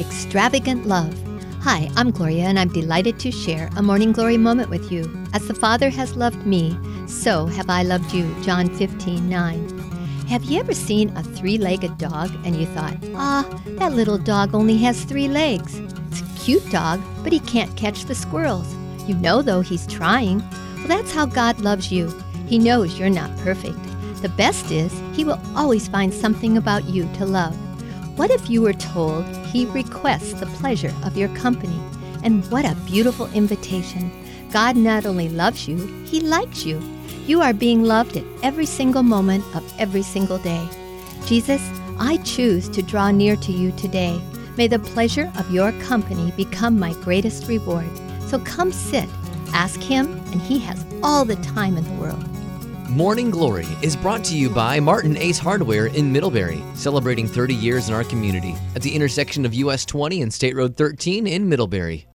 extravagant love. Hi, I'm Gloria, and I'm delighted to share a morning glory moment with you. As the Father has loved me, so have I loved you. John 15 9. Have you ever seen a three legged dog and you thought, ah, that little dog only has three legs? It's a cute dog, but he can't catch the squirrels. You know, though, he's trying. Well, that's how God loves you. He knows you're not perfect. The best is, He will always find something about you to love. What if you were told He requests the pleasure of your company? And what a beautiful invitation! God not only loves you, He likes you. You are being loved at every single moment of every single day. Jesus, I choose to draw near to you today. May the pleasure of your company become my greatest reward. So come sit, ask Him, and He has all the time in the world. Morning Glory is brought to you by Martin Ace Hardware in Middlebury, celebrating 30 years in our community at the intersection of US 20 and State Road 13 in Middlebury.